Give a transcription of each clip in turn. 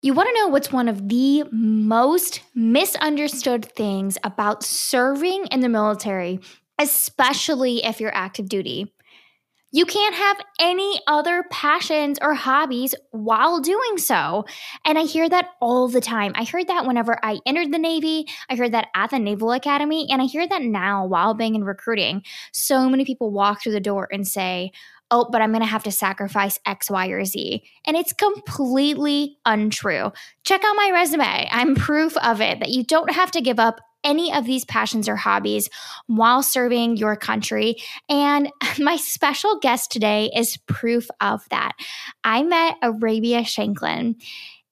You want to know what's one of the most misunderstood things about serving in the military, especially if you're active duty? You can't have any other passions or hobbies while doing so. And I hear that all the time. I heard that whenever I entered the Navy, I heard that at the Naval Academy, and I hear that now while being in recruiting. So many people walk through the door and say, oh, but I'm going to have to sacrifice X, Y, or Z. And it's completely untrue. Check out my resume. I'm proof of it that you don't have to give up any of these passions or hobbies while serving your country. And my special guest today is proof of that. I met Arabia Shanklin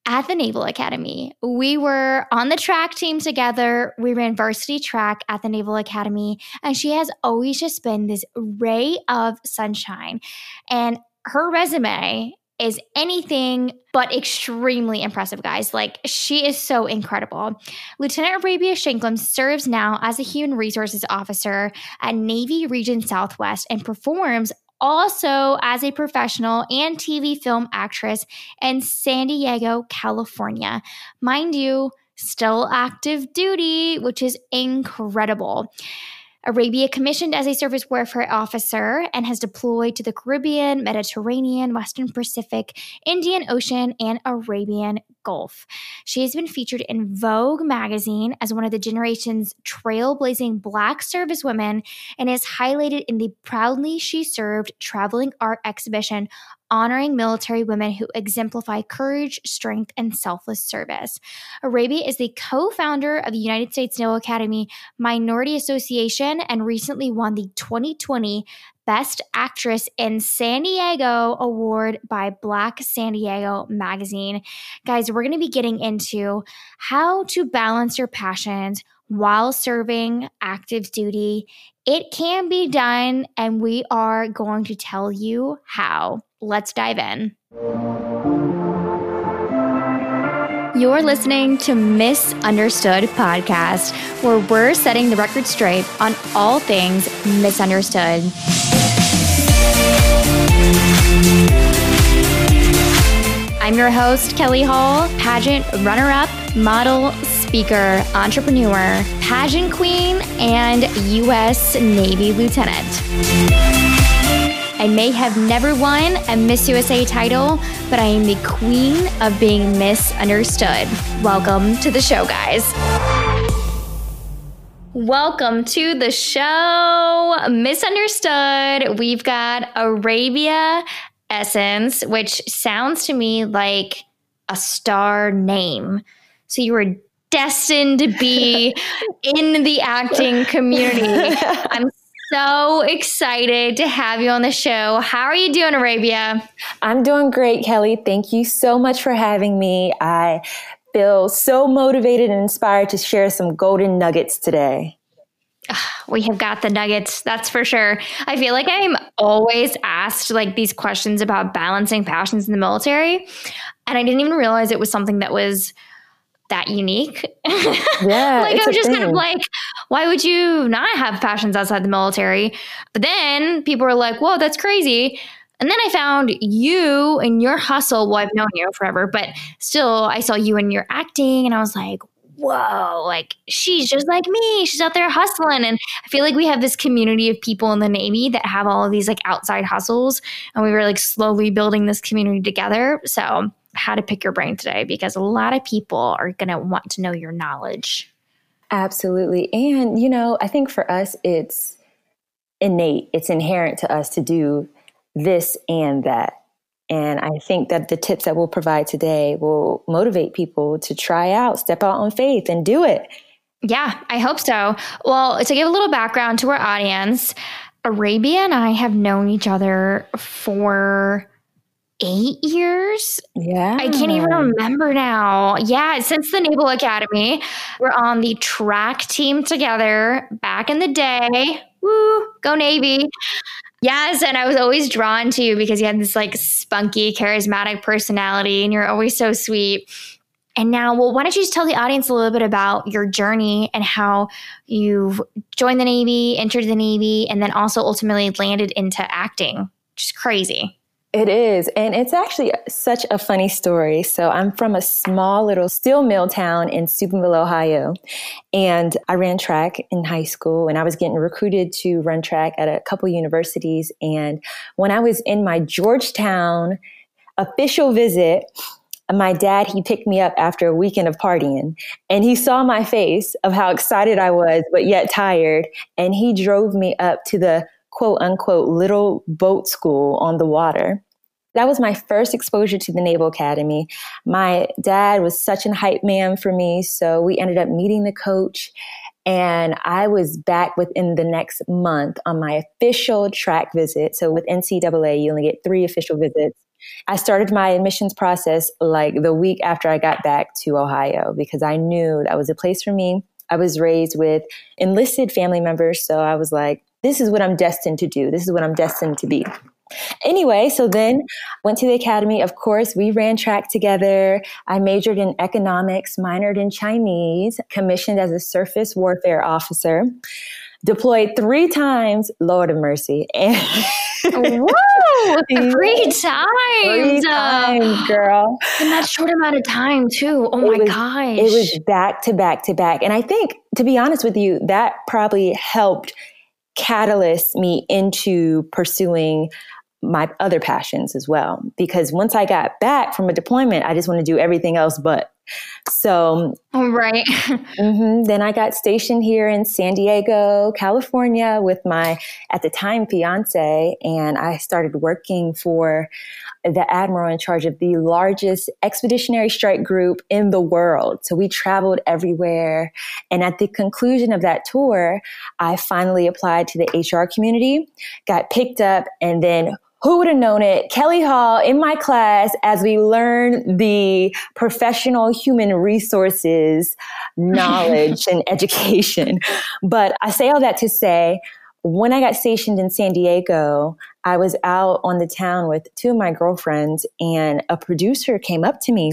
at the Naval Academy. We were on the track team together. We ran varsity track at the Naval Academy, and she has always just been this ray of sunshine. And her resume is anything but extremely impressive, guys. Like, she is so incredible. Lieutenant Arabia Shanklin serves now as a human resources officer at Navy Region Southwest and performs also as a professional and TV film actress in San Diego, California. Mind you, still active duty, which is incredible. Arabia commissioned as a surface warfare officer and has deployed to the Caribbean, Mediterranean, Western Pacific, Indian Ocean, and Arabian Gulf. She has been featured in Vogue magazine as one of the generation's trailblazing Black servicewomen and is highlighted in the Proudly She Served traveling art exhibition honoring military women who exemplify courage, strength, and selfless service. Arabia is the co founder of the United States Naval Academy Minority Association and recently won the 2020 Best Actress in San Diego award by Black San Diego magazine. Guys, we're going to be getting into how to balance your passions while serving active duty. It can be done, and we are going to tell you how. Let's dive in. You're listening to Misunderstood Podcast, where we're setting the record straight on all things misunderstood. I'm your host, Kelly Hall, pageant runner up, model, speaker, entrepreneur, pageant queen, and U.S. Navy lieutenant. I may have never won a Miss USA title, but I am the queen of being misunderstood. Welcome to the show, guys. Welcome to the show, Misunderstood. We've got Arabia Essence, which sounds to me like a star name. So you were destined to be in the acting community. I'm so excited to have you on the show. How are you doing, Arabia? I'm doing great, Kelly. Thank you so much for having me. I feel so motivated and inspired to share some golden nuggets today. Ah, we have got the nuggets, that's for sure. I feel like I'm always asked like these questions about balancing passions in the military. And I didn't even realize it was something that was that unique. Yeah. like I was just thing. kind of like, why would you not have passions outside the military? But then people were like, whoa, that's crazy. And then I found you and your hustle. Well, I've known you forever, but still, I saw you and your acting, and I was like, whoa, like she's just like me. She's out there hustling. And I feel like we have this community of people in the Navy that have all of these like outside hustles. And we were like slowly building this community together. So how to pick your brain today because a lot of people are going to want to know your knowledge. Absolutely. And, you know, I think for us, it's innate, it's inherent to us to do this and that. And I think that the tips that we'll provide today will motivate people to try out, step out on faith, and do it. Yeah, I hope so. Well, to give a little background to our audience, Arabia and I have known each other for eight years. Yeah. I can't even remember now. Yeah, since the Naval Academy. We're on the track team together back in the day. Woo, go Navy. Yes, and I was always drawn to you because you had this like spunky, charismatic personality and you're always so sweet. And now, well, why don't you just tell the audience a little bit about your journey and how you've joined the Navy, entered the Navy, and then also ultimately landed into acting, Just crazy. It is. And it's actually such a funny story. So I'm from a small little steel mill town in Steubenville, Ohio. And I ran track in high school and I was getting recruited to run track at a couple universities. And when I was in my Georgetown official visit, my dad, he picked me up after a weekend of partying and he saw my face of how excited I was, but yet tired. And he drove me up to the quote unquote little boat school on the water. That was my first exposure to the Naval Academy. My dad was such an hype man for me. So we ended up meeting the coach and I was back within the next month on my official track visit. So with NCAA, you only get three official visits. I started my admissions process like the week after I got back to Ohio because I knew that was a place for me. I was raised with enlisted family members. So I was like, this is what I'm destined to do. This is what I'm destined to be. Anyway, so then went to the academy. Of course, we ran track together. I majored in economics, minored in Chinese, commissioned as a surface warfare officer, deployed three times, Lord of mercy. And Whoa! Three times. Three uh, times, girl. In that short amount of time, too. Oh my was, gosh. It was back to back to back. And I think, to be honest with you, that probably helped catalyst me into pursuing my other passions as well. Because once I got back from a deployment, I just want to do everything else but. So, right. mm-hmm, then I got stationed here in San Diego, California with my, at the time, fiance. And I started working for the admiral in charge of the largest expeditionary strike group in the world. So we traveled everywhere. And at the conclusion of that tour, I finally applied to the HR community, got picked up, and then who would have known it? Kelly Hall in my class as we learn the professional human resources knowledge and education. But I say all that to say, when I got stationed in San Diego, I was out on the town with two of my girlfriends, and a producer came up to me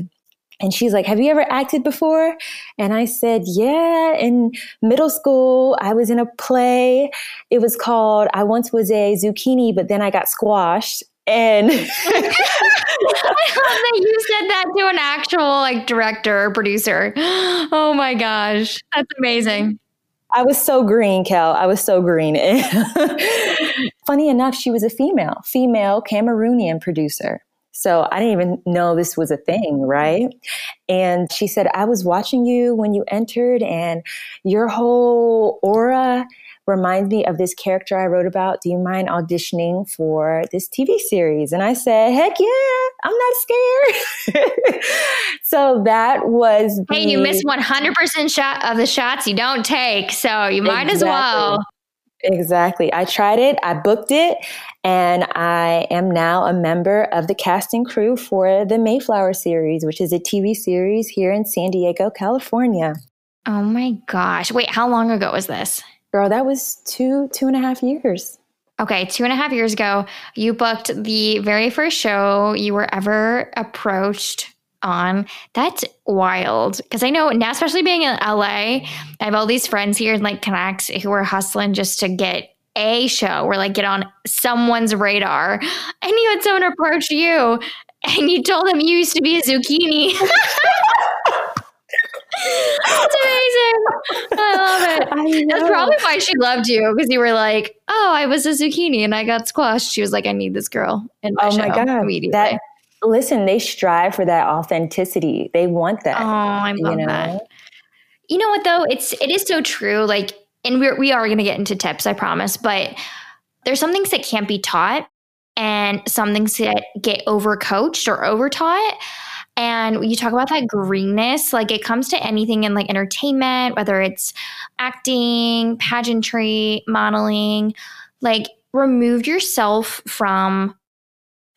and she's like, Have you ever acted before? And I said, Yeah. In middle school, I was in a play. It was called I Once Was a Zucchini, but then I got squashed. And I love that you said that to an actual like director or producer. Oh my gosh. That's amazing. I was so green, Kel. I was so green. Funny enough, she was a female, female Cameroonian producer. So I didn't even know this was a thing, right? And she said, I was watching you when you entered, and your whole aura reminds me of this character I wrote about. Do you mind auditioning for this TV series? And I said, heck yeah, I'm not scared. so that was. The- hey, you miss 100% shot of the shots you don't take. So you might exactly. as well. Exactly. I tried it, I booked it, and I am now a member of the casting crew for the Mayflower series, which is a TV series here in San Diego, California. Oh my gosh. Wait, how long ago was this? Girl, that was two, two and a half years. Okay, two and a half years ago, you booked the very first show you were ever approached on. That's wild. Because I know now, especially being in LA, I have all these friends here in like Connects who are hustling just to get a show or like get on someone's radar. And you had someone approach you and you told them you used to be a zucchini. That's amazing. I love it. I That's probably why she loved you because you were like, "Oh, I was a zucchini and I got squashed." She was like, "I need this girl in my oh my god!" Immediately. That listen, they strive for that authenticity. They want that. Oh, I love you know? that. You know what though? It's it is so true. Like, and we're we are going to get into tips, I promise. But there's some things that can't be taught, and some things that get overcoached or overtaught. And you talk about that greenness, like it comes to anything in like entertainment, whether it's acting, pageantry, modeling, like remove yourself from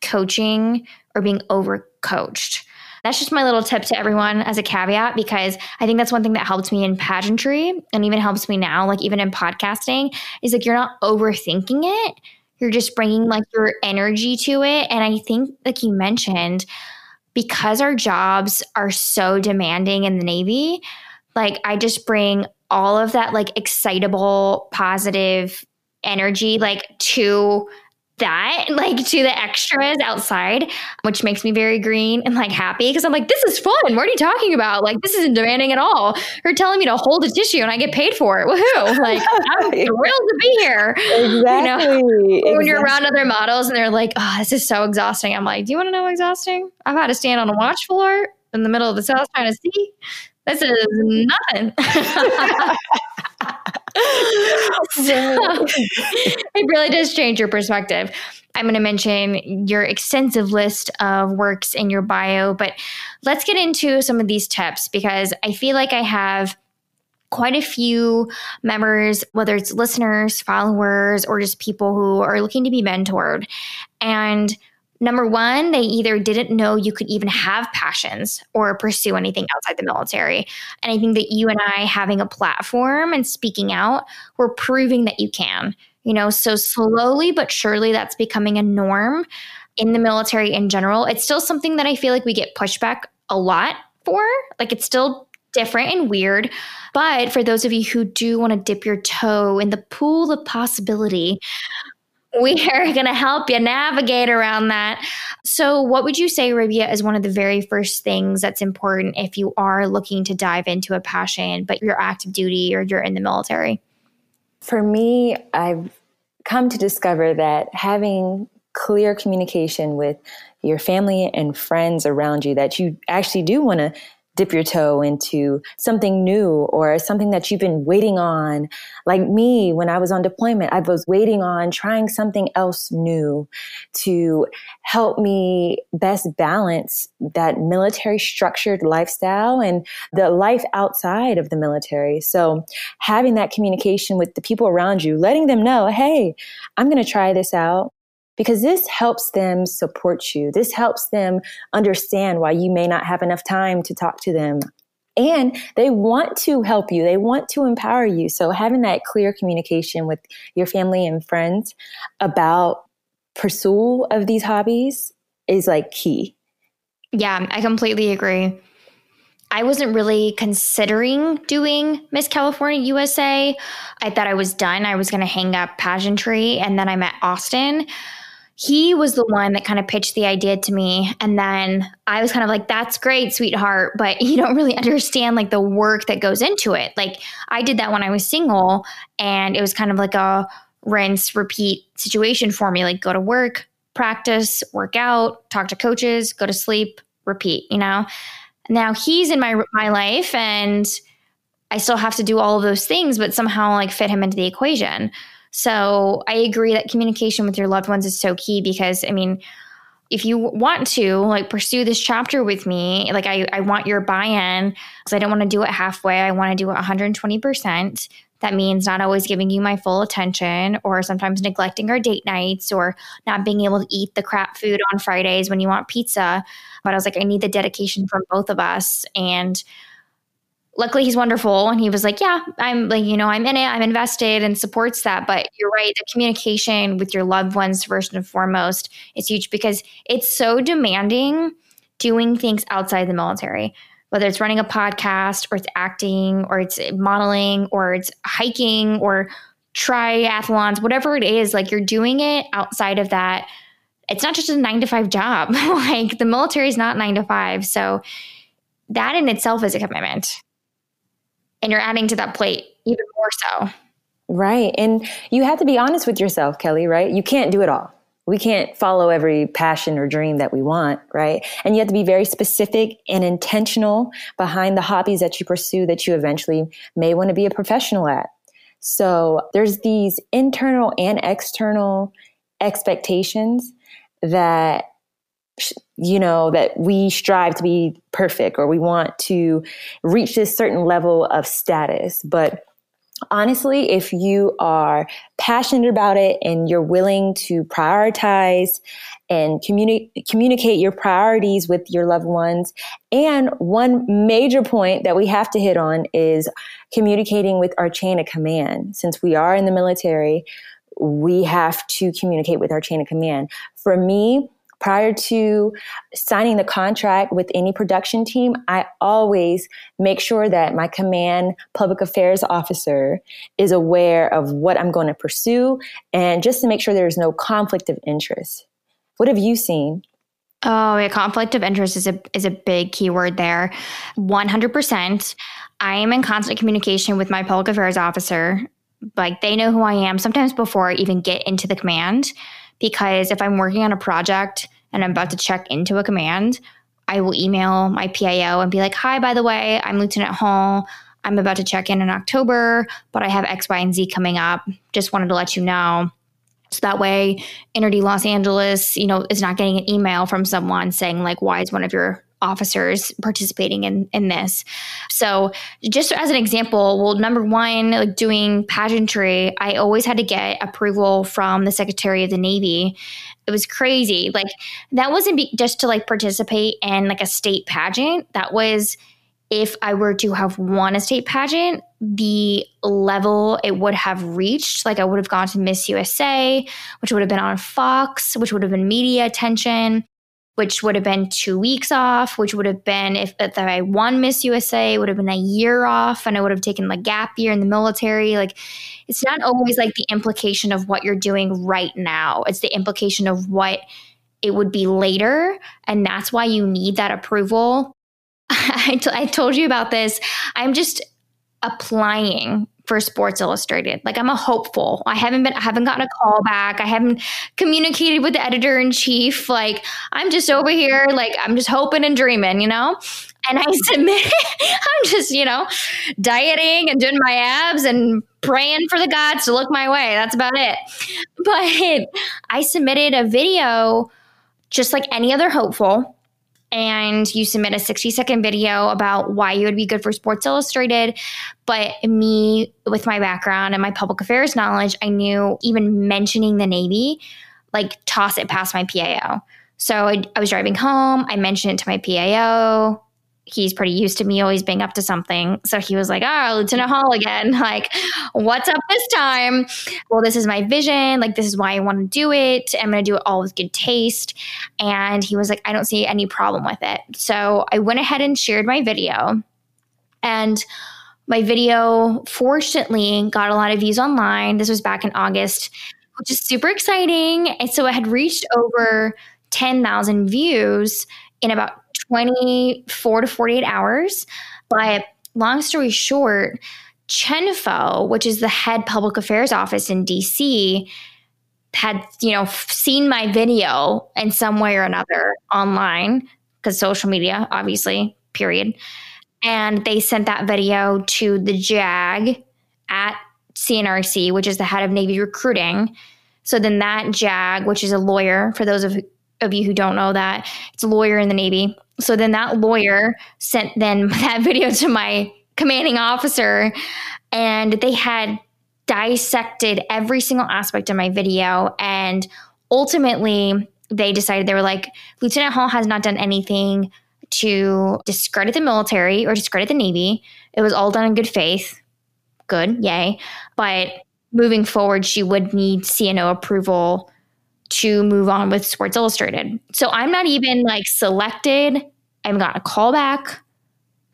coaching or being overcoached. That's just my little tip to everyone as a caveat because I think that's one thing that helped me in pageantry and even helps me now, like even in podcasting, is like you're not overthinking it. You're just bringing like your energy to it. And I think, like you mentioned, because our jobs are so demanding in the Navy, like I just bring all of that like excitable, positive energy like to that like to the extras outside, which makes me very green and like happy because I'm like, this is fun. What are you talking about? Like, this isn't demanding at all. You're telling me to hold a tissue and I get paid for it. Woohoo. Like, I'm thrilled to be here. Exactly. You know? When you're around other models and they're like, oh, this is so exhausting. I'm like, do you want to know exhausting? I've had to stand on a watch floor in the middle of the South China Sea. This is nothing. it really does change your perspective. I'm going to mention your extensive list of works in your bio, but let's get into some of these tips because I feel like I have quite a few members, whether it's listeners, followers, or just people who are looking to be mentored. And Number one, they either didn't know you could even have passions or pursue anything outside the military. And I think that you and I having a platform and speaking out, we're proving that you can. You know, so slowly but surely that's becoming a norm in the military in general. It's still something that I feel like we get pushback a lot for. Like it's still different and weird. But for those of you who do want to dip your toe in the pool of possibility, we are going to help you navigate around that. So, what would you say, Arabia, is one of the very first things that's important if you are looking to dive into a passion, but you're active duty or you're in the military? For me, I've come to discover that having clear communication with your family and friends around you that you actually do want to dip your toe into something new or something that you've been waiting on. Like me, when I was on deployment, I was waiting on trying something else new to help me best balance that military structured lifestyle and the life outside of the military. So having that communication with the people around you, letting them know, hey, I'm going to try this out because this helps them support you. This helps them understand why you may not have enough time to talk to them. And they want to help you. They want to empower you. So having that clear communication with your family and friends about pursuit of these hobbies is like key. Yeah, I completely agree. I wasn't really considering doing Miss California USA. I thought I was done. I was going to hang up pageantry. And then I met Austin he was the one that kind of pitched the idea to me. And then i was kind of like that's great sweetheart but you don't really understand like the work that goes into it. Like i did that when i was single and it was kind of like a rinse repeat situation for me like go to work practice work out talk to coaches go to sleep repeat you know? Now he's in my my life and i still have to do all of those things but somehow like fit him into the equation so I agree that communication with your loved ones is so key because, I mean, if you want to like pursue this chapter with me, like I, I want your buy-in because I don't want to do it halfway. I want to do it 120%. That means not always giving you my full attention or sometimes neglecting our date nights or not being able to eat the crap food on Fridays when you want pizza. But I was like, I need the dedication from both of us. And luckily he's wonderful. And he was like yeah i'm like you know i'm in it. I'm invested and supports that. But you're right. The communication with your loved ones first and foremost is huge because it's so demanding doing things outside the military whether it's running a podcast or it's acting or it's modeling or it's hiking or triathlons whatever it is like you're doing it outside of that. It's not just a nine to five job. Like the military is not nine to five. So that in itself is a commitment and you're adding to that plate even more so. Right. And you have to be honest with yourself, Kelly, right? You can't do it all. We can't follow every passion or dream that we want, right? And you have to be very specific and intentional behind the hobbies that you pursue that you eventually may want to be a professional at. So there's these internal and external expectations that you know, that we strive to be perfect or we want to reach this certain level of status. But honestly, if you are passionate about it and you're willing to prioritize and communi- communicate your priorities with your loved ones. And one major point that we have to hit on is communicating with our chain of command. Since we are in the military, we have to communicate with our chain of command. For me, prior to signing the contract with any production team, I always make sure that my command public affairs officer is aware of what I'm going to pursue and just to make sure there's no conflict of interest. What have you seen? Oh, yeah, conflict of interest is a is a big keyword there. 100%. I am in constant communication with my public affairs officer. Like they know who I am sometimes before I even get into the command because if I'm working on a project and I'm about to check into a command, I will email my PIO and be like, "Hi, by the way, I'm Lieutenant Hall. I'm about to check in in October, but I have X, Y, and Z coming up. Just wanted to let you know." So that way, NRD Los Angeles, you know, is not getting an email from someone saying like, "Why is one of your officers participating in in this?" So, just as an example, well, number one, like doing pageantry, I always had to get approval from the Secretary of the Navy. It was crazy. Like that wasn't be- just to like participate in like a state pageant. That was if I were to have won a state pageant, the level it would have reached, like I would have gone to Miss USA, which would have been on Fox, which would have been media attention, which would have been two weeks off, which would have been if, uh, if I won Miss USA, would have been a year off, and I would have taken the gap year in the military. Like it's not always like the implication of what you're doing right now. It's the implication of what it would be later. And that's why you need that approval I, t- I told you about this. I'm just applying for Sports Illustrated. Like I'm a hopeful. I haven't been I haven't gotten a call back. I haven't communicated with the editor in chief. Like I'm just over here like I'm just hoping and dreaming, you know? And I submit I'm just, you know, dieting and doing my abs and praying for the gods to look my way. That's about it. But I submitted a video just like any other hopeful and you submit a 60 second video about why you would be good for Sports Illustrated. But me, with my background and my public affairs knowledge, I knew even mentioning the Navy, like toss it past my PIO. So I, I was driving home. I mentioned it to my PIO he's pretty used to me always being up to something. So he was like, oh, Lieutenant Hall again. Like, what's up this time? Well, this is my vision. Like, this is why I want to do it. I'm going to do it all with good taste. And he was like, I don't see any problem with it. So I went ahead and shared my video. And my video, fortunately, got a lot of views online. This was back in August, which is super exciting. And so it had reached over 10,000 views in about 24 to 48 hours. But long story short, CHINFO, which is the head public affairs office in DC, had you know seen my video in some way or another online because social media, obviously, period. And they sent that video to the JAG at CNRC, which is the head of Navy recruiting. So then that JAG, which is a lawyer, for those of, of you who don't know that, it's a lawyer in the Navy, so then that lawyer sent then that video to my commanding officer and they had dissected every single aspect of my video and ultimately they decided they were like lieutenant hall has not done anything to discredit the military or discredit the navy. It was all done in good faith. Good yay. But moving forward she would need cno approval to move on with Sports Illustrated. So I'm not even like selected. I haven't got a call back.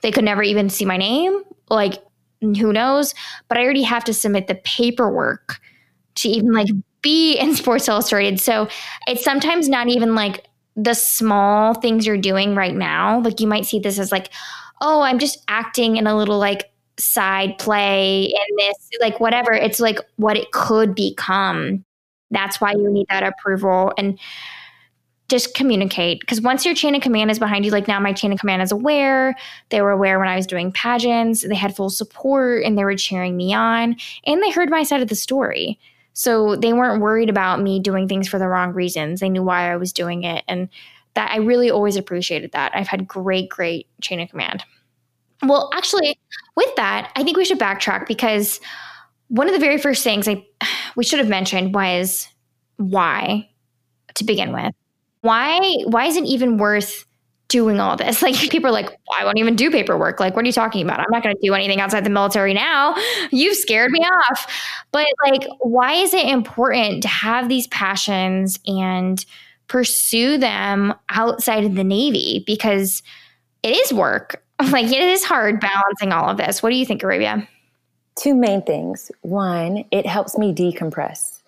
They could never even see my name. Like, who knows? But I already have to submit the paperwork to even like be in Sports Illustrated. So it's sometimes not even like the small things you're doing right now. Like you might see this as like, oh, I'm just acting in a little like side play in this, like whatever. It's like what it could become. That's why you need that approval and just communicate. Because once your chain of command is behind you, like now my chain of command is aware. They were aware when I was doing pageants. They had full support and they were cheering me on. And they heard my side of the story. So they weren't worried about me doing things for the wrong reasons. They knew why I was doing it. And that I really always appreciated that. I've had great, great chain of command. Well, actually, with that, I think we should backtrack because one of the very first things I we should have mentioned was why to begin with. Why why is it even worth doing all this? Like people are like, I won't even do paperwork. Like, what are you talking about? I'm not going to do anything outside the military now. You've scared me off. But like, why is it important to have these passions and pursue them outside of the Navy because it is work. Like it is hard balancing all of this. What do you think, Arabia? Two main things. One, it helps me decompress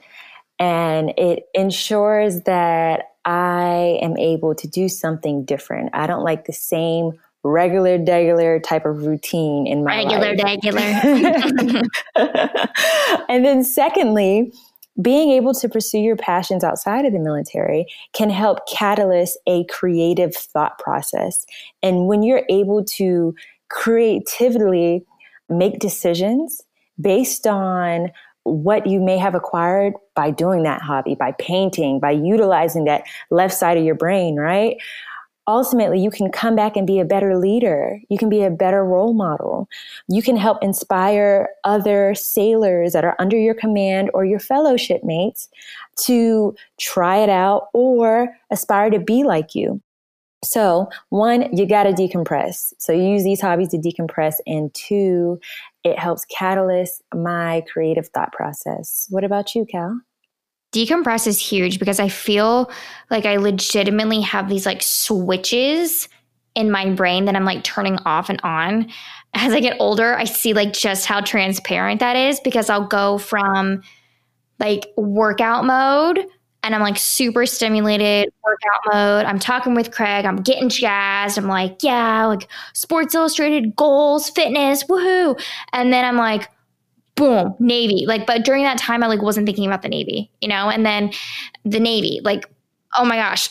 and it ensures that I am able to do something different. I don't like the same regular, regular type of routine in my regular, life. regular. and then, secondly, being able to pursue your passions outside of the military can help catalyst a creative thought process. And when you're able to creatively make decisions based on what you may have acquired by doing that hobby, by painting, by utilizing that left side of your brain, right? ultimately you can come back and be a better leader. You can be a better role model. You can help inspire other sailors that are under your command or your fellowship mates to try it out or aspire to be like you. So, one, you got to decompress. So, you use these hobbies to decompress. And two, it helps catalyst my creative thought process. What about you, Cal? decompress is huge because I feel like I legitimately have these like switches in my brain that I'm like turning off and on. As I get older, I see like just how transparent that is because I'll go from like workout mode and I'm like super stimulated workout mode. I'm talking with Craig. I'm getting jazzed. I'm like, yeah, like Sports Illustrated goals, fitness, woohoo. And then I'm like, boom, Navy. Like, but during that time, I like wasn't thinking about the Navy, you know. And then the Navy, like, oh my gosh,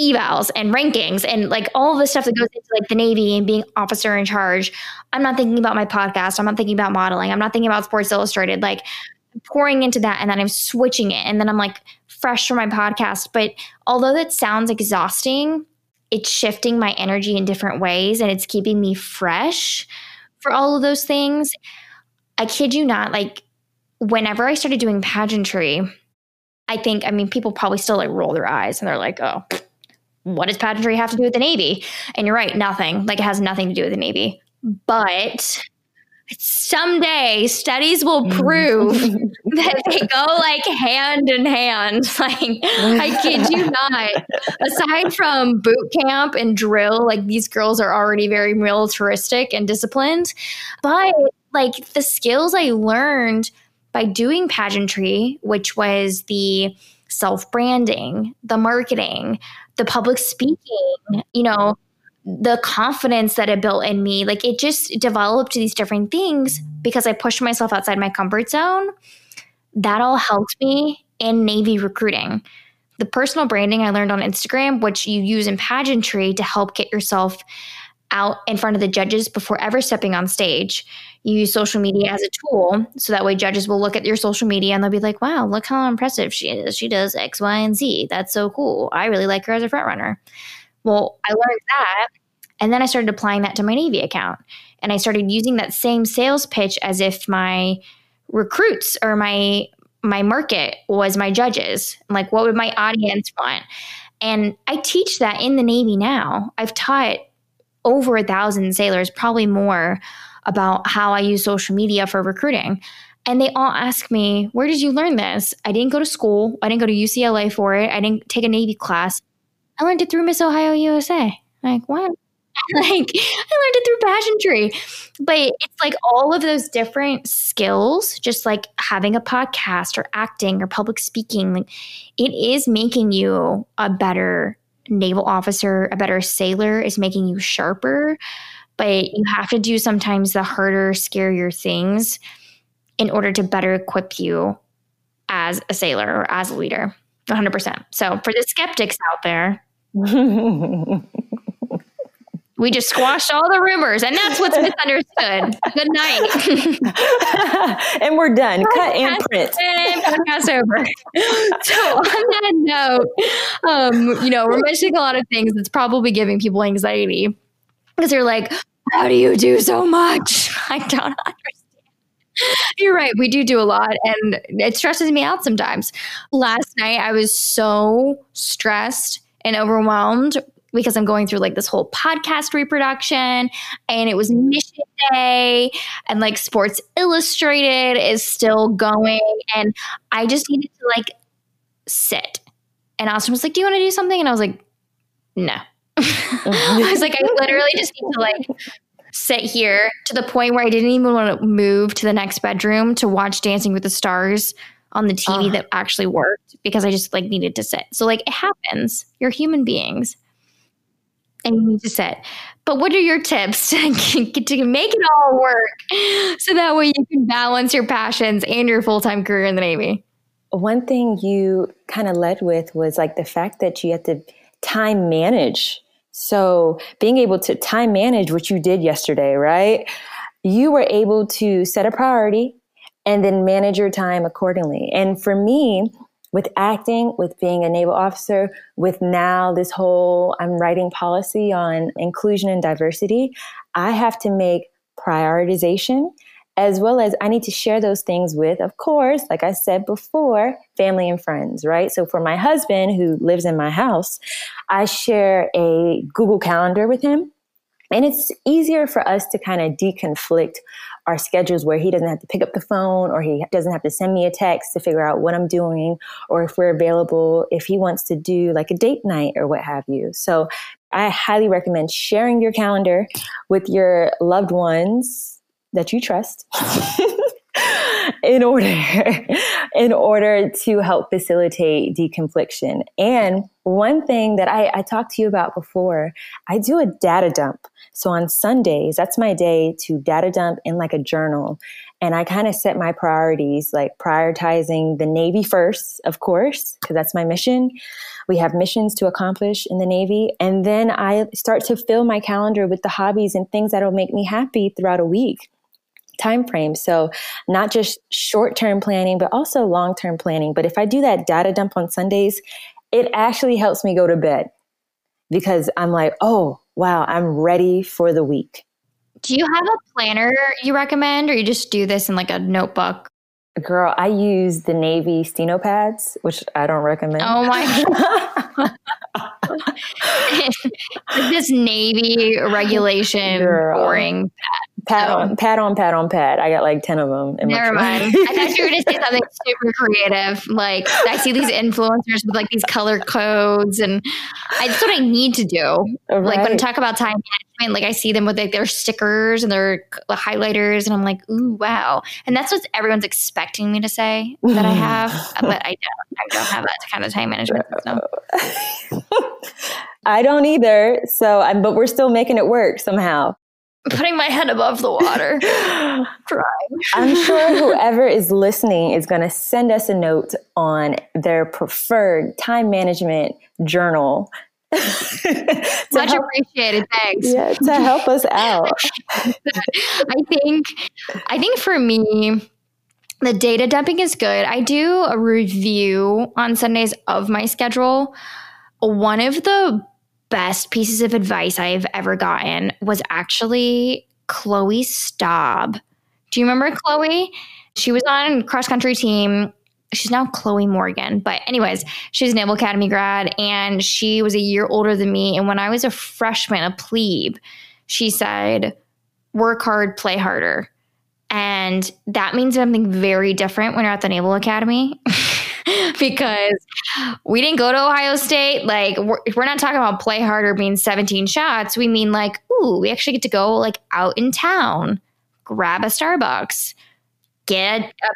evals and rankings and like all the stuff that goes into like the Navy and being officer in charge. I'm not thinking about my podcast. I'm not thinking about modeling. I'm not thinking about Sports Illustrated. Like pouring into that, and then I'm switching it, and then I'm like fresh for my podcast. But although that sounds exhausting, it's shifting my energy in different ways, and it's keeping me fresh for all of those things. I kid you not, like whenever I started doing pageantry, I think, I mean, people probably still like roll their eyes and they're like, oh, what does pageantry have to do with the Navy? And you're right, nothing. Like it has nothing to do with the Navy. But someday studies will mm. prove that they go like hand in hand. Like, I kid you not. Aside from boot camp and drill, like these girls are already very militaristic and disciplined. But like the skills I learned by doing pageantry, which was the self branding, the marketing, the public speaking, you know, the confidence that it built in me, like it just developed these different things because I pushed myself outside my comfort zone. That all helped me in Navy recruiting. The personal branding I learned on Instagram, which you use in pageantry to help get yourself out in front of the judges before ever stepping on stage. You use social media as a tool so that way judges will look at your social media and they'll be like, wow, look how impressive she is. She does X, Y, and Z. That's so cool. I really like her as a front runner. Well, I learned that. And then I started applying that to my Navy account. And I started using that same sales pitch as if my recruits or my my market was my judges. Like what would my audience want? And I teach that in the Navy now. I've taught over a thousand sailors, probably more, about how I use social media for recruiting. And they all ask me, Where did you learn this? I didn't go to school. I didn't go to UCLA for it. I didn't take a Navy class. I learned it through Miss Ohio USA. like, what? like, I learned it through pageantry. But it's like all of those different skills, just like having a podcast or acting or public speaking, like, it is making you a better naval officer, a better sailor is making you sharper. But you have to do sometimes the harder, scarier things in order to better equip you as a sailor or as a leader. 100%. So for the skeptics out there, We just squashed all the rumors, and that's what's misunderstood. Good night. and we're done. Cut and print. And podcast over. so on that note, um, you know, we're mentioning a lot of things that's probably giving people anxiety because they're like, "How do you do so much?" I don't understand. You're right. We do do a lot, and it stresses me out sometimes. Last night, I was so stressed and overwhelmed because I'm going through like this whole podcast reproduction and it was mission day and like Sports Illustrated is still going and I just needed to like sit And Austin was like, Do you want to do something? And I was like, No. I was like, I literally just need to like sit here to the point where I didn't even want to move to the next bedroom to watch Dancing with the Stars on the TV uh. that actually worked because I just like needed to sit. So like it happens. You're human beings. And you need to sit. But what are your tips to, to make it all work so that way you can balance your passions and your full time career in the Navy? One thing you kind of led with was like the fact that you have to time manage so being able to time manage what you did yesterday, right? You were able to set a priority and then manage your time accordingly. And for me, with acting, with being a naval officer, with now this whole I'm writing policy on inclusion and diversity, I have to make prioritization as well as I need to share those things with, of course, like I said before, family and friends, right? So for my husband who lives in my house, I share a Google Calendar with him. And it's easier for us to kind of deconflict our schedules where he doesn't have to pick up the phone or he doesn't have to send me a text to figure out what I'm doing or if we're available, if he wants to do like a date night or what have you. So I highly recommend sharing your calendar with your loved ones that you trust in order in order to help facilitate deconfliction. And one thing that I, I talked to you about before, I do a data dump. So on Sundays, that's my day to data dump in like a journal. And I kind of set my priorities, like prioritizing the Navy first, of course, because that's my mission. We have missions to accomplish in the Navy. And then I start to fill my calendar with the hobbies and things that'll make me happy throughout a week time frame. So not just short term planning, but also long term planning. But if I do that data dump on Sundays, it actually helps me go to bed because I'm like, oh, wow, I'm ready for the week. Do you have a planner you recommend, or you just do this in like a notebook? Girl, I use the Navy steno pads, which I don't recommend. Oh my god. this Navy regulation Girl. boring pad. Pat on, pat on, pat on, pat. I got like 10 of them. Never mind. I thought you were going to say something super creative. Like, I see these influencers with like these color codes, and I, that's what I need to do. Right. Like, when I talk about time management, like, I see them with like their stickers and their highlighters, and I'm like, ooh, wow. And that's what everyone's expecting me to say that I have, but I don't. I don't have that kind of time management system. I don't either. So, I'm, but we're still making it work somehow putting my head above the water, crying. I'm sure whoever is listening is going to send us a note on their preferred time management journal. Much help, appreciated. Thanks. Yeah, to help us out. I think, I think for me, the data dumping is good. I do a review on Sundays of my schedule. One of the best pieces of advice I've ever gotten was actually Chloe Staub. Do you remember Chloe? She was on cross country team. She's now Chloe Morgan. But, anyways, she's Naval Academy grad and she was a year older than me. And when I was a freshman, a plebe, she said, work hard, play harder. And that means something very different when you're at the Naval Academy. because we didn't go to Ohio State. Like, we're, we're not talking about play harder being 17 shots. We mean like, ooh, we actually get to go like out in town, grab a Starbucks, get a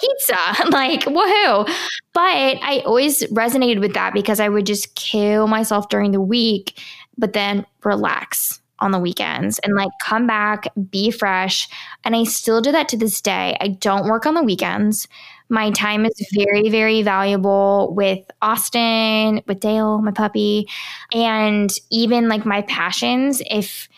pizza. like, woohoo. But I always resonated with that because I would just kill myself during the week, but then relax on the weekends and like come back, be fresh. And I still do that to this day. I don't work on the weekends. My time is very, very valuable with Austin, with Dale, my puppy, and even like my passions. If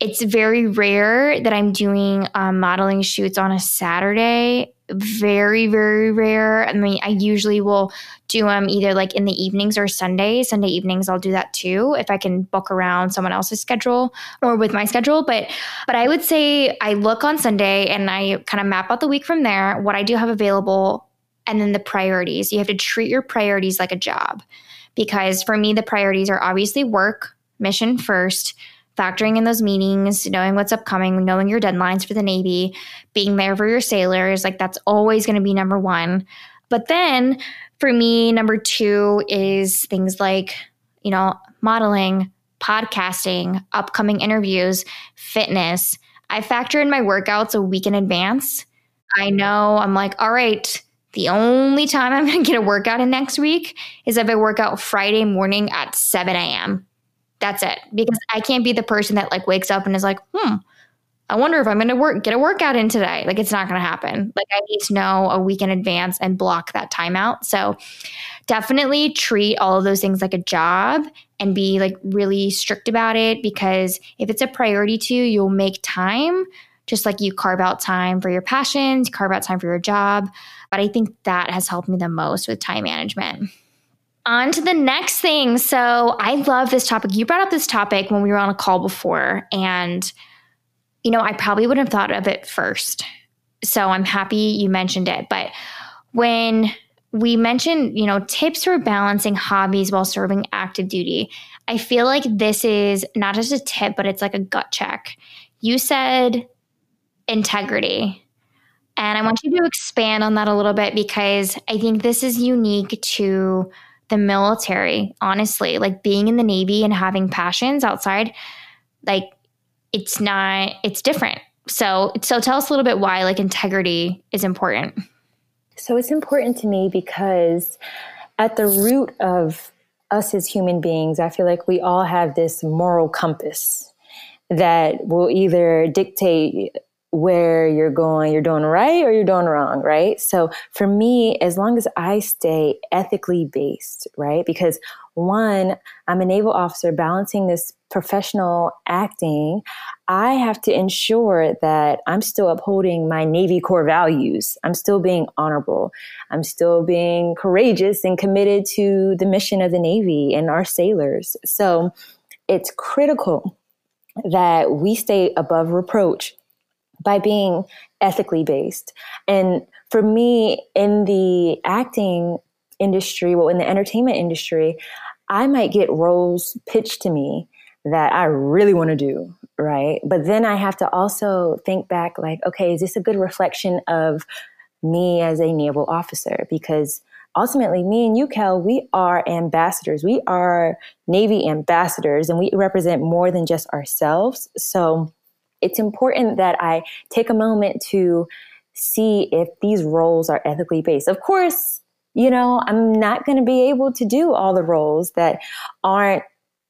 it's very rare that I'm doing um, modeling shoots on a Saturday very very rare. I mean i usually will do them either like in the evenings or sunday. Sunday evenings i'll do that too if i can book around someone else's schedule or with my schedule. But but i would say i look on sunday and i kind of map out the week from there what i do have available and then the priorities. You have to treat your priorities like a job because for me the priorities are obviously work mission first factoring in those meetings, knowing what's upcoming, knowing your deadlines for the Navy, being there for your sailors, like that's always going to be number one. But then for me, number two is things like, you know, modeling, podcasting, upcoming interviews, fitness. I factor in my workouts a week in advance. I know I'm like, all right, the only time I'm going to get a workout in next week is if I work out Friday morning at 7 a.m. That's it. Because I can't be the person that like wakes up and is like, hmm, I wonder if I'm going to work, get a workout in today. Like it's not going to happen. Like I need to know a week in advance and block that time out. So definitely treat all of those things like a job and be like really strict about it because if it's a priority to you, you'll make time just like you carve out time for your passions, carve out time for your job. But I think that has helped me the most with time management. On to the next thing. So I love this topic. You brought up this topic when we were on a call before, and you know, I probably wouldn't have thought of it first. So I'm happy you mentioned it. But when we mentioned, you know, tips for balancing hobbies while serving active duty, I feel like this is not just a tip, but it's like a gut check. You said integrity. And I want you to expand on that a little bit because I think this is unique to the military, honestly. Like being in the Navy and having passions outside, like it's not, it's different. So, so tell us a little bit why like integrity is important. So it's important to me because at the root of us as human beings, I feel like we all have this moral compass that will either dictate where you're going, you're doing right or you're doing wrong, right? So for me, as long as I stay ethically based, right? Because one, I'm a naval officer balancing this professional acting. I have to ensure that I'm still upholding my Navy core values. I'm still being honorable. I'm still being courageous and committed to the mission of the Navy and our sailors. So it's critical that we stay above reproach by being ethically based. And for me, in the acting industry, well, in the entertainment industry, I might get roles pitched to me that I really want to do, right? But then I have to also think back like, okay, is this a good reflection of me as a naval officer? Because ultimately, me and you, Kel, we are ambassadors. We are Navy ambassadors and we represent more than just ourselves. So it's important that I take a moment to see if these roles are ethically based. Of course, you know, I'm not going to be able to do all the roles that aren't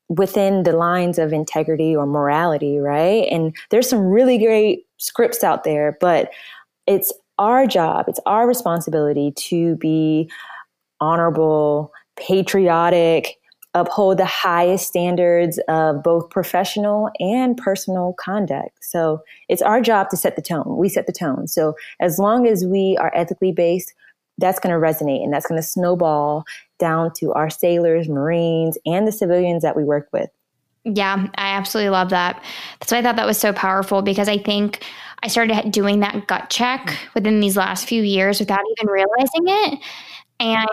within the lines of integrity or morality, right? And there's some really great scripts out there, but it's our job, it's our responsibility to be honorable, patriotic, uphold the highest standards of both professional and personal conduct. So it's our job to set the tone. We set the tone. So as long as we are ethically based, that's going to resonate and that's going to snowball down to our sailors, Marines, and the civilians that we work with. Yeah, I absolutely love that. That's why I thought that was so powerful because I think I started doing that gut check within these last few years without even realizing it. And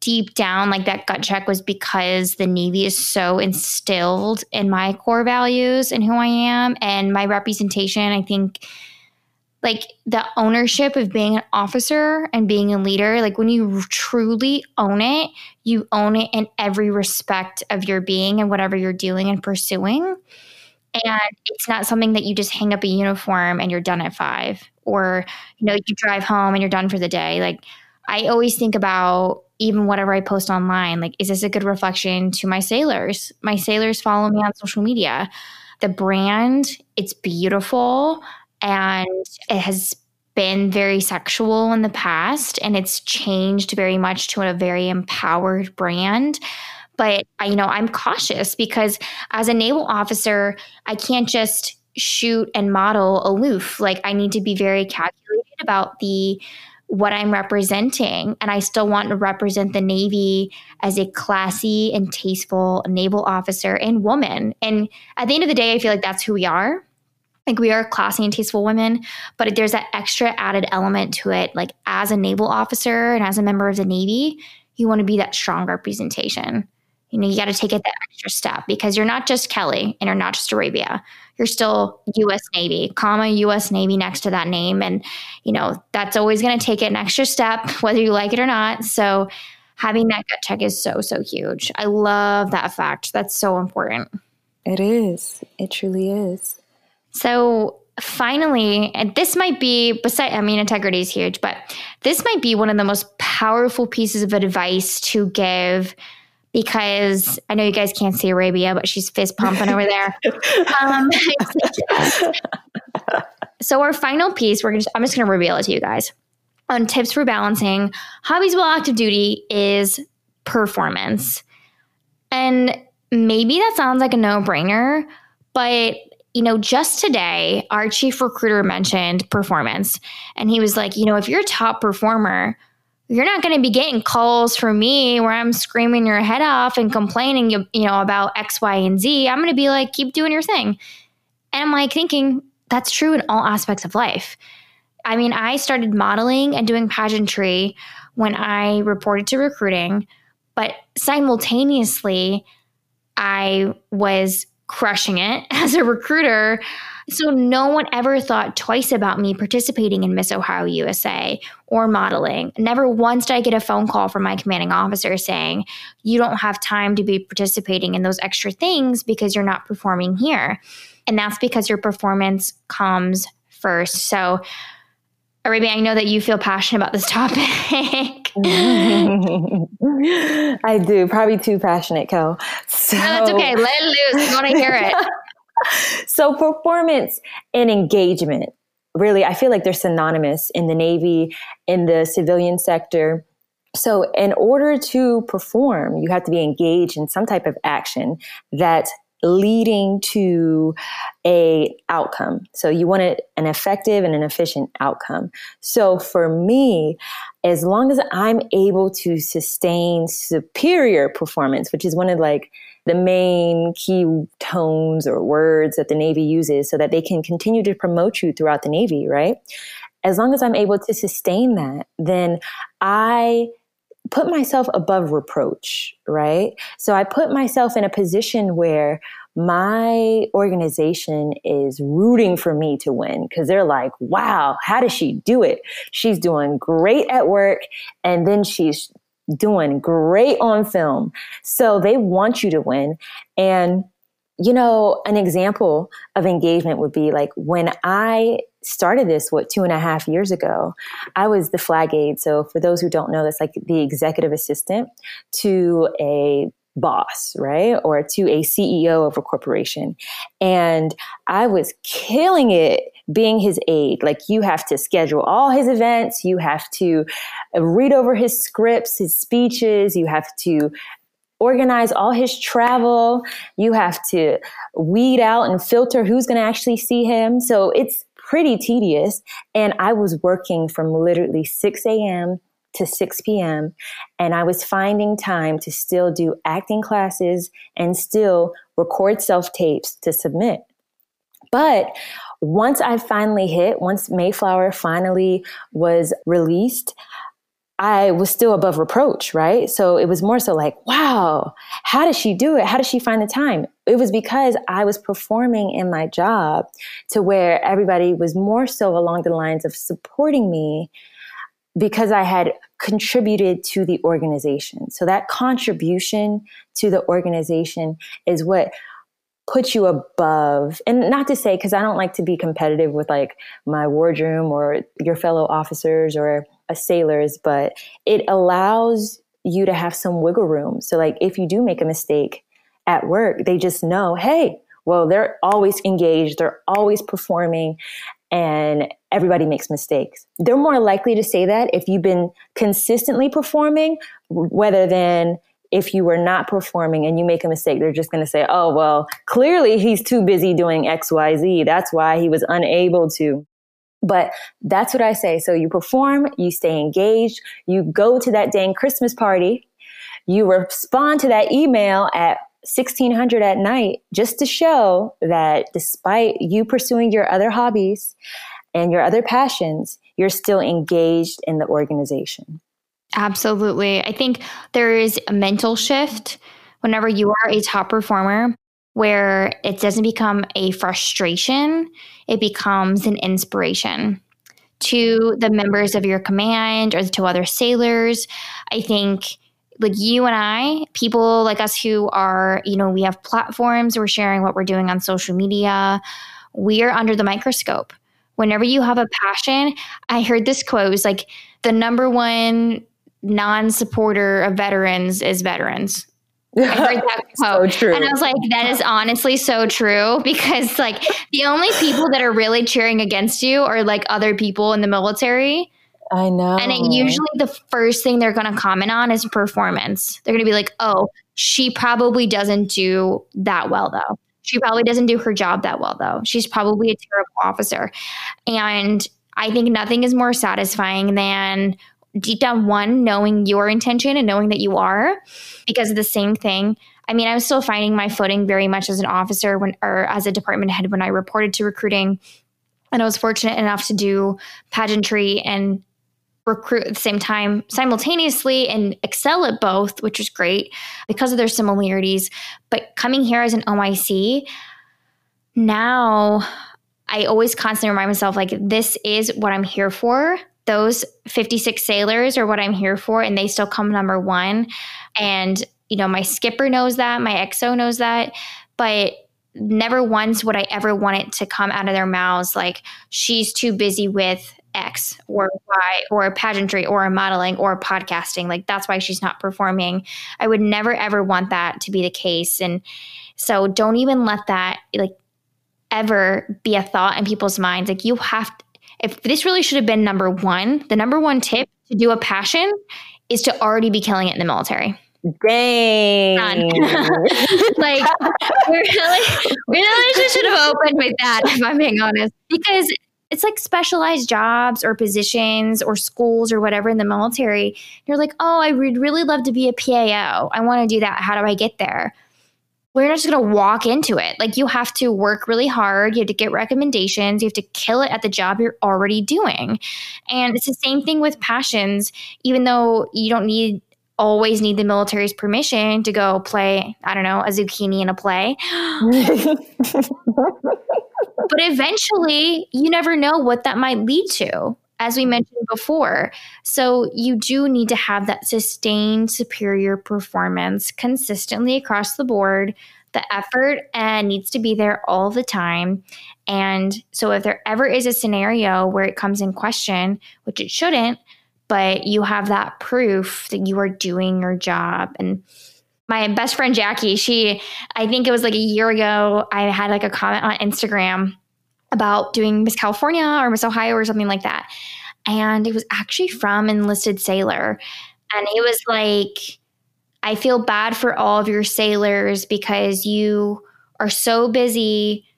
deep down, like that gut check was because the Navy is so instilled in my core values and who I am and my representation. I think like the ownership of being an officer and being a leader, like when you truly own it, you own it in every respect of your being and whatever you're doing and pursuing. And it's not something that you just hang up a uniform and you're done at five, or you know, you drive home and you're done for the day. Like I always think about even whatever I post online, like, is this a good reflection to my sailors? My sailors follow me on social media. The brand, it's beautiful and it has been very sexual in the past and it's changed very much to a very empowered brand but I, you know i'm cautious because as a naval officer i can't just shoot and model aloof like i need to be very calculated about the what I'm representing. And I still want to represent the Navy as a classy and tasteful naval officer and woman. And at the end of the day, I feel like that's who we are. Like we are classy and tasteful women, but there's that extra added element to it. Like as a naval officer and as a member of the Navy, you want to be that strong representation. You know, you got to take it that extra step because you're not just Kelly and you're not just Arabia. You're still US Navy, comma US Navy next to that name. And, you know, that's always going to take it an extra step, whether you like it or not. So having that gut check is so, so huge. I love that fact. That's so important. It is. It truly is. So finally, and this might be beside I mean integrity is huge, but this might be one of the most powerful pieces of advice to give because I know you guys can't see Arabia, but she's fist pumping over there. Um, so our final piece, we're just, I'm just going to reveal it to you guys. On tips for balancing hobbies while active duty is performance, and maybe that sounds like a no brainer, but you know, just today, our chief recruiter mentioned performance, and he was like, you know, if you're a top performer you're not going to be getting calls from me where I'm screaming your head off and complaining, you, you know, about X, Y, and Z. I'm going to be like, keep doing your thing. And I'm like thinking that's true in all aspects of life. I mean, I started modeling and doing pageantry when I reported to recruiting, but simultaneously, I was crushing it as a recruiter so no one ever thought twice about me participating in Miss Ohio USA or modeling. Never once did I get a phone call from my commanding officer saying, you don't have time to be participating in those extra things because you're not performing here. And that's because your performance comes first. So, Arabia, I know that you feel passionate about this topic. I do, probably too passionate, Kel. So. No, that's okay. Let it loose. I want to hear it. so performance and engagement really i feel like they're synonymous in the navy in the civilian sector so in order to perform you have to be engaged in some type of action that's leading to a outcome so you want an effective and an efficient outcome so for me as long as i'm able to sustain superior performance which is one of like the main key tones or words that the Navy uses so that they can continue to promote you throughout the Navy, right? As long as I'm able to sustain that, then I put myself above reproach, right? So I put myself in a position where my organization is rooting for me to win because they're like, wow, how does she do it? She's doing great at work and then she's doing great on film. So they want you to win. And, you know, an example of engagement would be like when I started this, what, two and a half years ago, I was the flag aide. So for those who don't know, that's like the executive assistant to a boss, right? Or to a CEO of a corporation. And I was killing it being his aide. Like you have to schedule all his events, you have to read over his scripts, his speeches, you have to organize all his travel, you have to weed out and filter who's going to actually see him. So it's pretty tedious. And I was working from literally 6 a.m. to 6 p.m. And I was finding time to still do acting classes and still record self tapes to submit. But once I finally hit, once Mayflower finally was released, I was still above reproach, right? So it was more so like, wow, how does she do it? How does she find the time? It was because I was performing in my job to where everybody was more so along the lines of supporting me because I had contributed to the organization. So that contribution to the organization is what puts you above and not to say because i don't like to be competitive with like my wardroom or your fellow officers or sailors but it allows you to have some wiggle room so like if you do make a mistake at work they just know hey well they're always engaged they're always performing and everybody makes mistakes they're more likely to say that if you've been consistently performing rather than if you were not performing and you make a mistake, they're just going to say, oh, well, clearly he's too busy doing XYZ. That's why he was unable to. But that's what I say. So you perform, you stay engaged, you go to that dang Christmas party, you respond to that email at 1600 at night just to show that despite you pursuing your other hobbies and your other passions, you're still engaged in the organization. Absolutely. I think there is a mental shift whenever you are a top performer, where it doesn't become a frustration, it becomes an inspiration to the members of your command or to other sailors. I think like you and I, people like us who are, you know, we have platforms, we're sharing what we're doing on social media, we are under the microscope. Whenever you have a passion, I heard this quote it was like the number one non supporter of veterans is veterans. I heard that quote. so and I was like, that is honestly so true because like the only people that are really cheering against you are like other people in the military. I know. And it usually the first thing they're going to comment on is performance. They're going to be like, "Oh, she probably doesn't do that well though. She probably doesn't do her job that well though. She's probably a terrible officer." And I think nothing is more satisfying than deep down one knowing your intention and knowing that you are because of the same thing i mean i was still finding my footing very much as an officer when or as a department head when i reported to recruiting and i was fortunate enough to do pageantry and recruit at the same time simultaneously and excel at both which is great because of their similarities but coming here as an oic now i always constantly remind myself like this is what i'm here for those 56 sailors are what I'm here for, and they still come number one. And, you know, my skipper knows that, my XO knows that, but never once would I ever want it to come out of their mouths like she's too busy with X or Y or pageantry or modeling or podcasting. Like that's why she's not performing. I would never ever want that to be the case. And so don't even let that like ever be a thought in people's minds. Like you have to, if this really should have been number one, the number one tip to do a passion is to already be killing it in the military. Dang. like we really, we really just should have opened with that, if I'm being honest. Because it's like specialized jobs or positions or schools or whatever in the military. You're like, oh, I would really love to be a PAO. I want to do that. How do I get there? we're not just going to walk into it. Like you have to work really hard. You have to get recommendations. You have to kill it at the job you're already doing. And it's the same thing with passions, even though you don't need always need the military's permission to go play, I don't know, a zucchini in a play. but eventually, you never know what that might lead to as we mentioned before. So you do need to have that sustained superior performance consistently across the board. The effort and needs to be there all the time. And so if there ever is a scenario where it comes in question, which it shouldn't, but you have that proof that you are doing your job and my best friend Jackie, she, I think it was like a year ago, I had like a comment on Instagram about doing Miss California or Miss Ohio or something like that. And it was actually from Enlisted Sailor. And it was like, I feel bad for all of your sailors because you are so busy,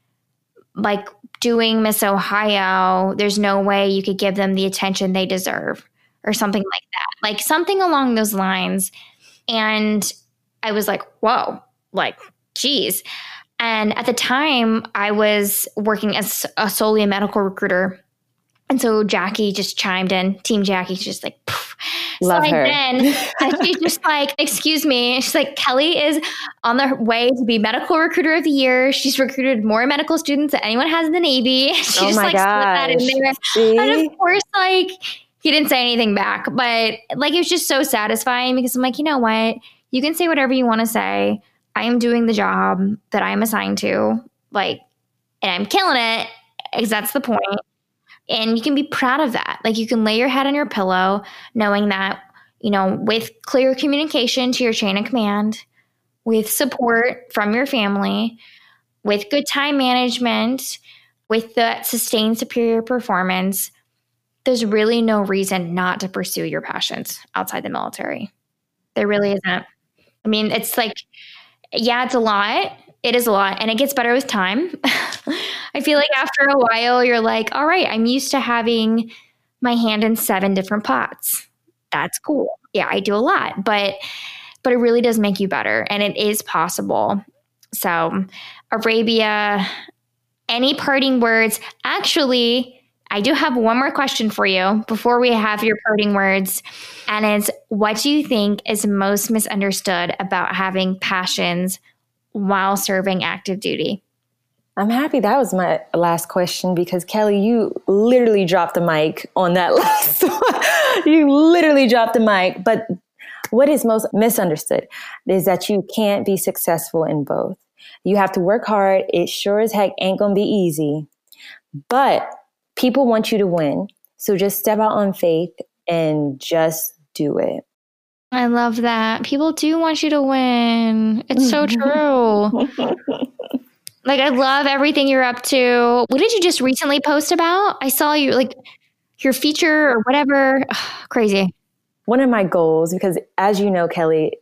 like doing Miss Ohio. There's no way you could give them the attention they deserve, or something like that. Like something along those lines. And I was like, whoa, like, geez. And at the time, I was working as a solely a medical recruiter. And so Jackie just chimed in. Team Jackie's just like, Poof. love so her. Then she's just like, excuse me. She's like, Kelly is on the way to be medical recruiter of the year. She's recruited more medical students than anyone has in the Navy. She oh just my like gosh. that in there. See? And of course, like he didn't say anything back, but like it was just so satisfying because I'm like, you know what? You can say whatever you want to say. I am doing the job that I'm assigned to, like, and I'm killing it because that's the point. And you can be proud of that. Like, you can lay your head on your pillow knowing that, you know, with clear communication to your chain of command, with support from your family, with good time management, with the sustained superior performance, there's really no reason not to pursue your passions outside the military. There really isn't. I mean, it's like yeah, it's a lot. It is a lot and it gets better with time. I feel like after a while, you're like, all right, I'm used to having my hand in seven different pots. That's cool. Yeah, I do a lot, but but it really does make you better and it is possible. So, Arabia, any parting words? Actually, I do have one more question for you before we have your parting words. And it's what do you think is most misunderstood about having passions while serving active duty? I'm happy that was my last question because Kelly, you literally dropped the mic on that last one. you literally dropped the mic. But what is most misunderstood is that you can't be successful in both. You have to work hard. It sure as heck ain't gonna be easy. But people want you to win. So just step out on faith and just do it. I love that. People do want you to win. It's so true. like I love everything you're up to. What did you just recently post about? I saw you like your feature or whatever. Ugh, crazy. One of my goals, because as you know, Kelly,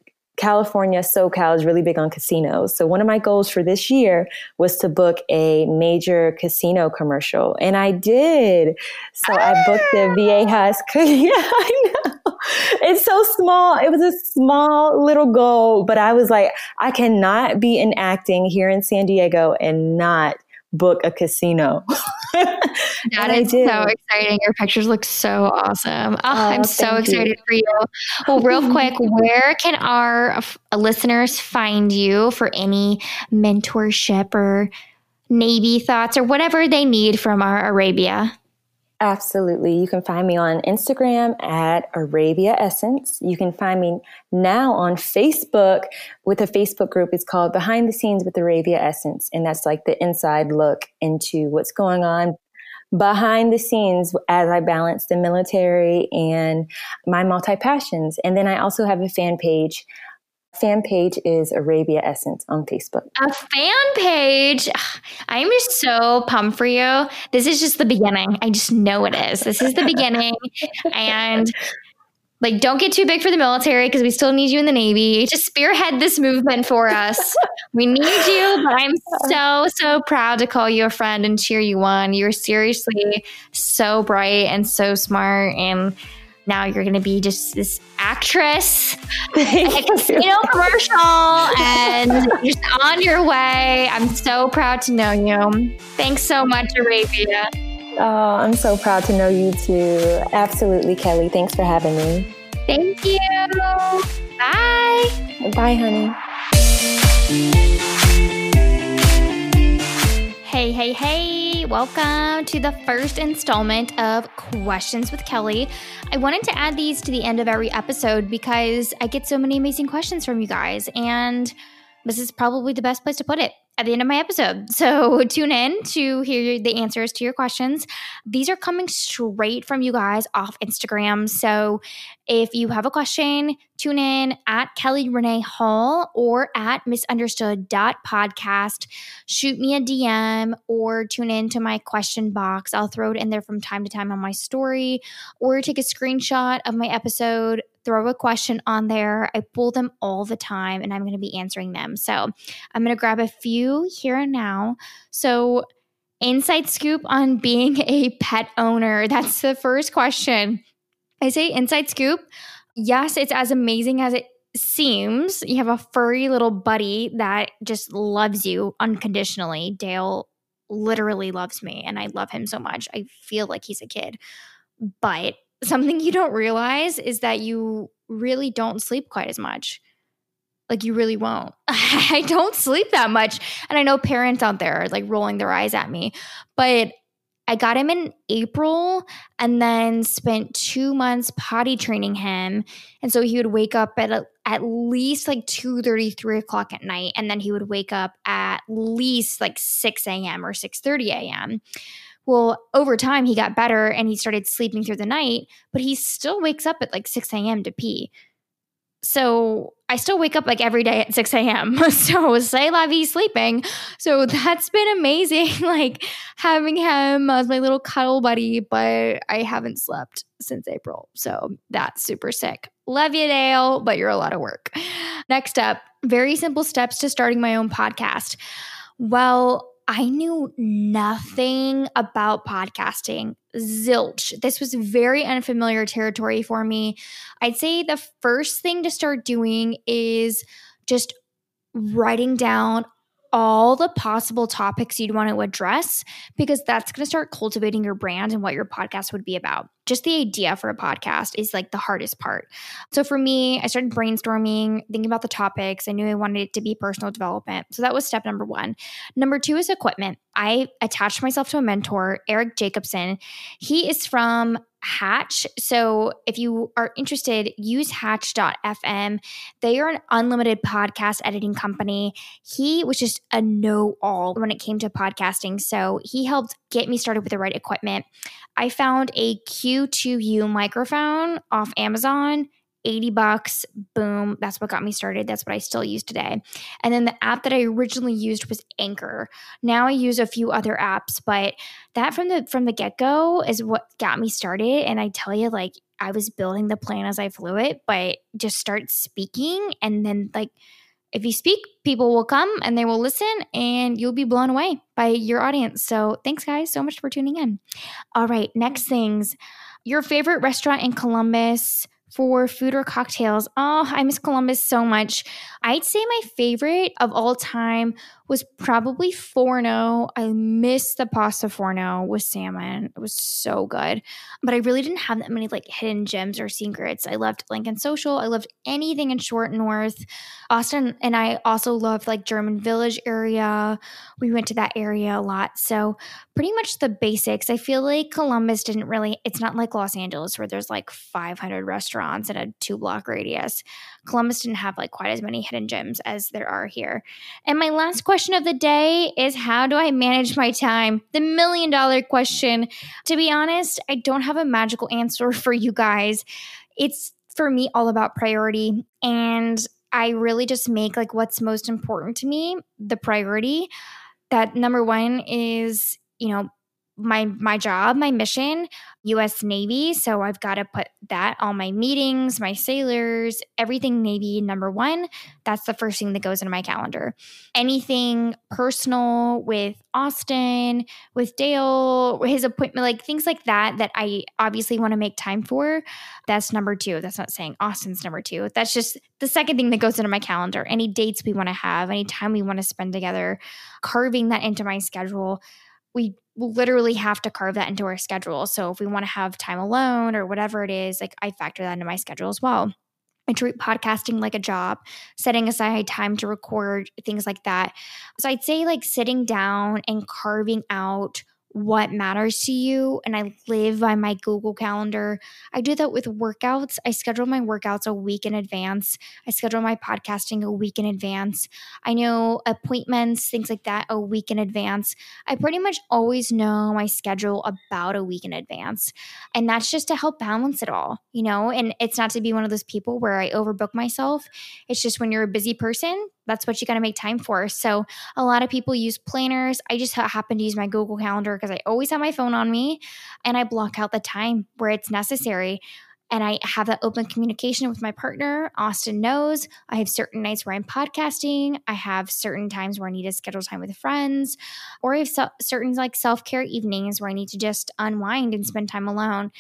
California, SoCal is really big on casinos. So one of my goals for this year was to book a major casino commercial. And I did. So! I booked the Viejas. yeah, I know. It's so small. It was a small little goal, but I was like, I cannot be in acting here in San Diego and not book a casino. that is so exciting. Your pictures look so awesome. Oh, oh, I'm so excited you. for you. Well, real quick, where can our f- listeners find you for any mentorship or Navy thoughts or whatever they need from our Arabia? Absolutely. You can find me on Instagram at Arabia Essence. You can find me now on Facebook with a Facebook group. It's called Behind the Scenes with Arabia Essence. And that's like the inside look into what's going on behind the scenes as I balance the military and my multi passions. And then I also have a fan page fan page is Arabia Essence on Facebook. A fan page. I'm just so pumped for you. This is just the beginning. I just know it is. This is the beginning. and like, don't get too big for the military because we still need you in the Navy. Just spearhead this movement for us. we need you, but I'm so, so proud to call you a friend and cheer you on. You're seriously so bright and so smart. And now you're going to be just this actress in a casino commercial and just on your way. I'm so proud to know you. Thanks so much, Arabia. Oh, I'm so proud to know you too. Absolutely, Kelly. Thanks for having me. Thank you. Bye. Bye, honey. Hey, hey, hey, welcome to the first installment of Questions with Kelly. I wanted to add these to the end of every episode because I get so many amazing questions from you guys, and this is probably the best place to put it at the end of my episode. So tune in to hear the answers to your questions. These are coming straight from you guys off Instagram. So if you have a question, tune in at Kelly Renee Hall or at misunderstood.podcast. Shoot me a DM or tune in to my question box. I'll throw it in there from time to time on my story or take a screenshot of my episode throw a question on there. I pull them all the time and I'm going to be answering them. So I'm going to grab a few here and now. So, inside scoop on being a pet owner. That's the first question. I say inside scoop. Yes, it's as amazing as it seems. You have a furry little buddy that just loves you unconditionally. Dale literally loves me and I love him so much. I feel like he's a kid. But something you don't realize is that you really don't sleep quite as much. Like you really won't. I don't sleep that much. And I know parents out there are like rolling their eyes at me, but I got him in April and then spent two months potty training him. And so he would wake up at a, at least like 2 3 o'clock at night. And then he would wake up at least like 6 a.m. or 6 30 a.m. Well, over time, he got better and he started sleeping through the night, but he still wakes up at like 6 a.m. to pee. So I still wake up like every day at 6 a.m. So say la vie sleeping. So that's been amazing, like having him as my little cuddle buddy, but I haven't slept since April. So that's super sick. Love you, Dale, but you're a lot of work. Next up, very simple steps to starting my own podcast. Well, I knew nothing about podcasting. Zilch. This was very unfamiliar territory for me. I'd say the first thing to start doing is just writing down all the possible topics you'd want to address because that's going to start cultivating your brand and what your podcast would be about. Just the idea for a podcast is like the hardest part. So for me, I started brainstorming, thinking about the topics. I knew I wanted it to be personal development. So that was step number one. Number two is equipment. I attached myself to a mentor, Eric Jacobson. He is from Hatch. So if you are interested, use hatch.fm. They are an unlimited podcast editing company. He was just a know all when it came to podcasting. So he helped get me started with the right equipment. I found a Q2U microphone off Amazon 80 bucks. Boom. That's what got me started. That's what I still use today. And then the app that I originally used was Anchor. Now I use a few other apps, but that from the from the get-go is what got me started. And I tell you, like I was building the plan as I flew it, but just start speaking and then like if you speak, people will come and they will listen and you'll be blown away by your audience. So thanks guys so much for tuning in. All right, next things. Your favorite restaurant in Columbus, for food or cocktails. Oh, I miss Columbus so much. I'd say my favorite of all time was probably Forno. Oh. I miss the pasta Forno oh with salmon. It was so good. But I really didn't have that many like hidden gems or secrets. I loved Lincoln Social. I loved anything in Short North. Austin and I also loved like German Village area. We went to that area a lot. So pretty much the basics. I feel like Columbus didn't really, it's not like Los Angeles where there's like 500 restaurants in a two block radius. Columbus didn't have like quite as many hidden gems as there are here. And my last question of the day is how do I manage my time? The million dollar question. To be honest, I don't have a magical answer for you guys. It's for me all about priority and I really just make like what's most important to me the priority. That number one is, you know, my my job, my mission, US Navy, so I've got to put that all my meetings, my sailors, everything Navy number 1. That's the first thing that goes into my calendar. Anything personal with Austin, with Dale, his appointment, like things like that that I obviously want to make time for, that's number 2. That's not saying Austin's number 2. That's just the second thing that goes into my calendar. Any dates we want to have, any time we want to spend together, carving that into my schedule we literally have to carve that into our schedule. So if we want to have time alone or whatever it is, like I factor that into my schedule as well. I treat podcasting like a job, setting aside time to record, things like that. So I'd say like sitting down and carving out what matters to you and I live by my Google Calendar. I do that with workouts. I schedule my workouts a week in advance. I schedule my podcasting a week in advance. I know appointments, things like that, a week in advance. I pretty much always know my schedule about a week in advance. And that's just to help balance it all, you know? And it's not to be one of those people where I overbook myself. It's just when you're a busy person, that's what you got to make time for. So a lot of people use planners. I just happen to use my Google Calendar because I always have my phone on me and I block out the time where it's necessary. And I have that open communication with my partner. Austin knows I have certain nights where I'm podcasting. I have certain times where I need to schedule time with friends, or I have so- certain like self care evenings where I need to just unwind and spend time alone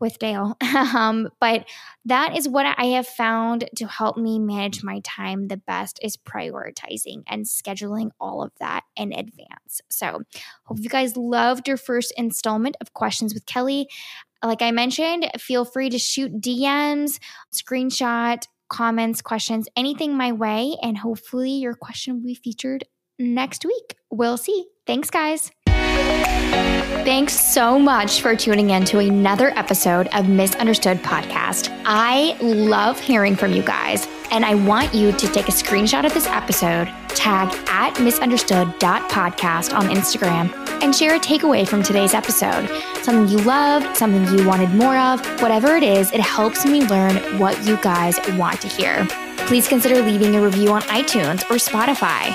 with Dale. um, but that is what I have found to help me manage my time the best is prioritizing and scheduling all of that in advance. So, hope you guys loved your first installment of Questions with Kelly. Like I mentioned, feel free to shoot DMs, screenshot, comments, questions, anything my way, and hopefully your question will be featured next week. We'll see. Thanks, guys. Thanks so much for tuning in to another episode of Misunderstood Podcast. I love hearing from you guys, and I want you to take a screenshot of this episode, tag at misunderstood.podcast on Instagram, and share a takeaway from today's episode. Something you loved, something you wanted more of, whatever it is, it helps me learn what you guys want to hear. Please consider leaving a review on iTunes or Spotify.